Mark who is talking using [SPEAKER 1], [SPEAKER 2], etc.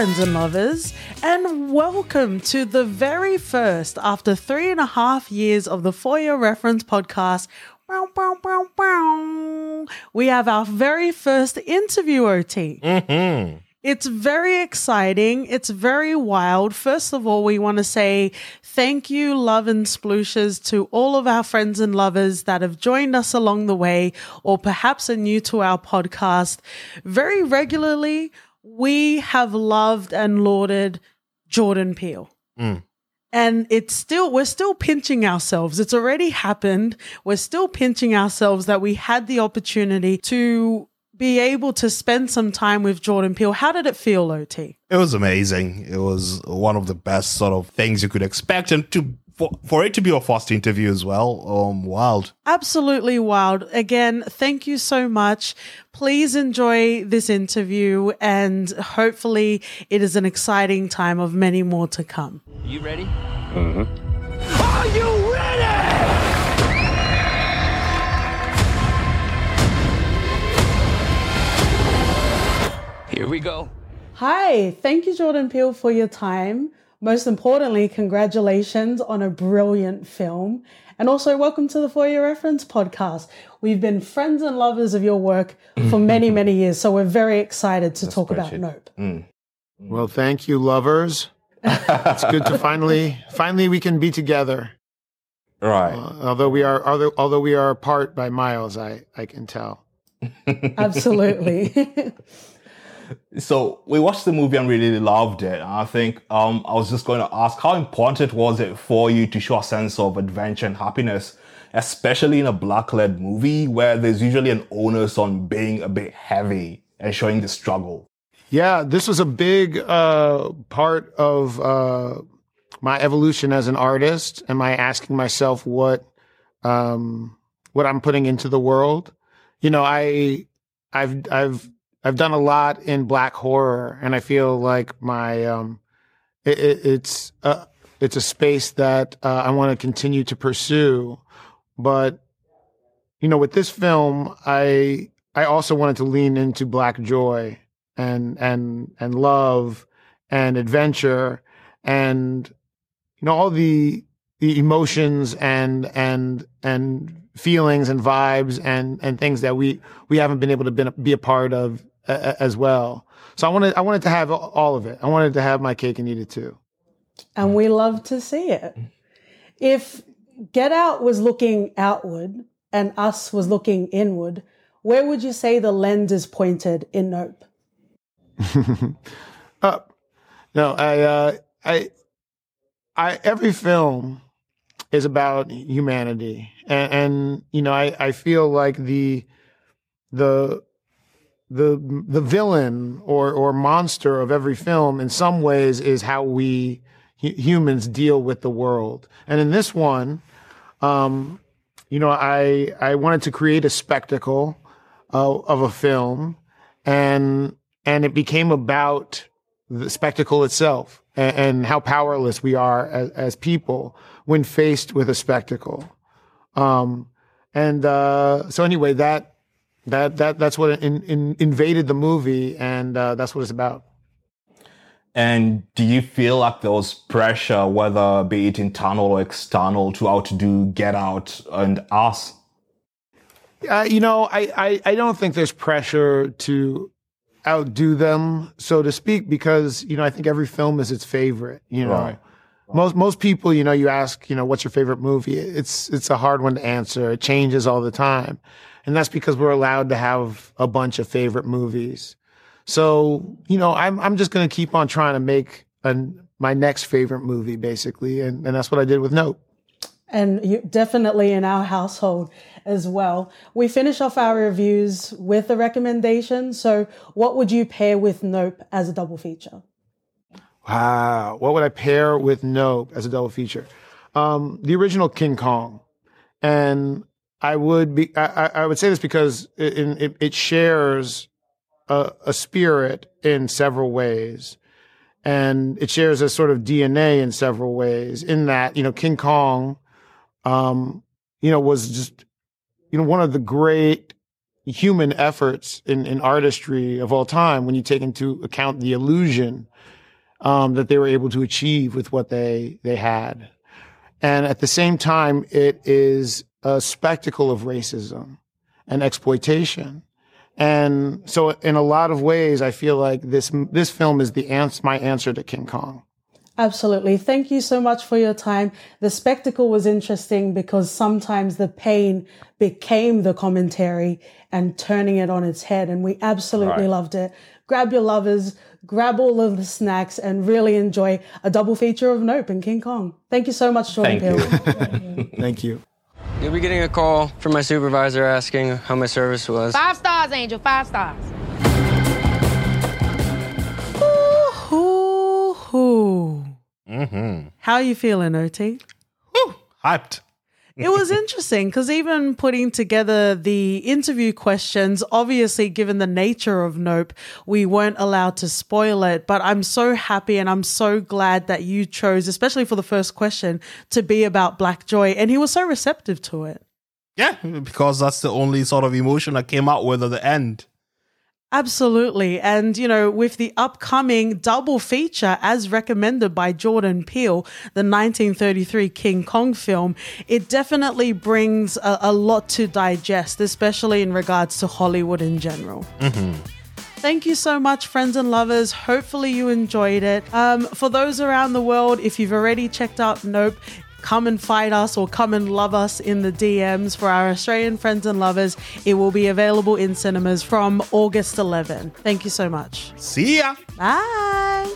[SPEAKER 1] friends and lovers, and welcome to the very first, after three and a half years of the For Your Reference podcast. We have our very first interview OT. Mm-hmm. It's very exciting. It's very wild. First of all, we want to say thank you, love and splooshes to all of our friends and lovers that have joined us along the way or perhaps are new to our podcast. Very regularly, we have loved and lauded Jordan Peele. Mm. And it's still, we're still pinching ourselves. It's already happened. We're still pinching ourselves that we had the opportunity to be able to spend some time with Jordan Peele. How did it feel, OT?
[SPEAKER 2] It was amazing. It was one of the best sort of things you could expect, and to for, for it to be your first interview as well, um, wild.
[SPEAKER 1] Absolutely wild. Again, thank you so much. Please enjoy this interview and hopefully it is an exciting time of many more to come.
[SPEAKER 3] You ready? Mm-hmm.
[SPEAKER 4] Are you ready?
[SPEAKER 3] Here we go.
[SPEAKER 1] Hi, thank you, Jordan Peele, for your time. Most importantly, congratulations on a brilliant film. And also, welcome to the For Your Reference podcast. We've been friends and lovers of your work for many, many years. So we're very excited to talk about Nope.
[SPEAKER 5] Well, thank you, lovers. it's good to finally, finally, we can be together.
[SPEAKER 2] Right.
[SPEAKER 5] Uh, although we are, although, although we are apart by miles, I, I can tell.
[SPEAKER 1] Absolutely.
[SPEAKER 2] So we watched the movie and really loved it. And I think um, I was just going to ask, how important was it for you to show a sense of adventure and happiness, especially in a black-led movie where there's usually an onus on being a bit heavy and showing the struggle.
[SPEAKER 5] Yeah, this was a big uh, part of uh, my evolution as an artist. Am I asking myself what um, what I'm putting into the world? You know, I I've I've I've done a lot in black horror, and I feel like my um, it, it, it's a, it's a space that uh, I want to continue to pursue. But you know, with this film, I I also wanted to lean into black joy and and and love and adventure and you know all the the emotions and and and feelings and vibes and and things that we we haven't been able to be, be a part of uh, as well. So I wanted I wanted to have all of it. I wanted to have my cake and eat it too.
[SPEAKER 1] and we love to see it. If Get Out was looking outward and Us was looking inward, where would you say the lens is pointed in Nope?
[SPEAKER 5] up. No, I, uh, I, I, every film is about humanity, and, and you know, I, I feel like the, the, the, the villain or or monster of every film, in some ways, is how we hu- humans deal with the world. And in this one, um, you know, I I wanted to create a spectacle uh, of a film, and and it became about the spectacle itself and, and how powerless we are as, as people when faced with a spectacle. Um, and uh, so anyway, that that that that's what in, in, invaded the movie, and uh, that's what it's about.
[SPEAKER 2] And do you feel like there was pressure, whether be it internal or external, to outdo Get Out and Us?
[SPEAKER 5] Uh, you know, I, I I don't think there's pressure to outdo them, so to speak, because you know I think every film is its favorite. You know,
[SPEAKER 2] Right.
[SPEAKER 5] Most most people, you know, you ask, you know, what's your favorite movie? It's it's a hard one to answer. It changes all the time, and that's because we're allowed to have a bunch of favorite movies. So you know, I'm I'm just gonna keep on trying to make an, my next favorite movie, basically, and and that's what I did with Nope.
[SPEAKER 1] and you, definitely in our household as well. We finish off our reviews with a recommendation. So, what would you pair with Nope as a double feature?
[SPEAKER 5] Wow. What would I pair with Nope as a double feature? Um, the original King Kong. And I would be, I, I- I would say this because it, it, it shares a, a spirit in several ways. And it shares a sort of DNA in several ways in that, you know, King Kong, um, you know, was just, you know, one of the great human efforts in, in artistry of all time when you take into account the illusion um, that they were able to achieve with what they they had. And at the same time, it is a spectacle of racism and exploitation. And so in a lot of ways, I feel like this, this film is the answer, my answer to King Kong.
[SPEAKER 1] Absolutely. Thank you so much for your time. The spectacle was interesting because sometimes the pain became the commentary and turning it on its head. And we absolutely right. loved it. Grab your lovers, grab all of the snacks, and really enjoy a double feature of Nope and King Kong. Thank you so much, Jordan Peele.
[SPEAKER 5] Thank you.
[SPEAKER 3] You'll be getting a call from my supervisor asking how my service was.
[SPEAKER 6] Five stars, Angel. Five stars.
[SPEAKER 1] Ooh, ooh, Mm-hmm. How are you feeling, OT?
[SPEAKER 2] Woo, hyped.
[SPEAKER 1] it was interesting because even putting together the interview questions, obviously, given the nature of Nope, we weren't allowed to spoil it. But I'm so happy and I'm so glad that you chose, especially for the first question, to be about Black Joy. And he was so receptive to it.
[SPEAKER 2] Yeah, because that's the only sort of emotion I came out with at the end.
[SPEAKER 1] Absolutely. And, you know, with the upcoming double feature as recommended by Jordan Peele, the 1933 King Kong film, it definitely brings a, a lot to digest, especially in regards to Hollywood in general. Mm-hmm. Thank you so much, friends and lovers. Hopefully, you enjoyed it. Um, for those around the world, if you've already checked out Nope, come and fight us or come and love us in the DMs for our Australian friends and lovers. It will be available in cinemas from August 11. Thank you so much.
[SPEAKER 2] See ya.
[SPEAKER 1] Bye.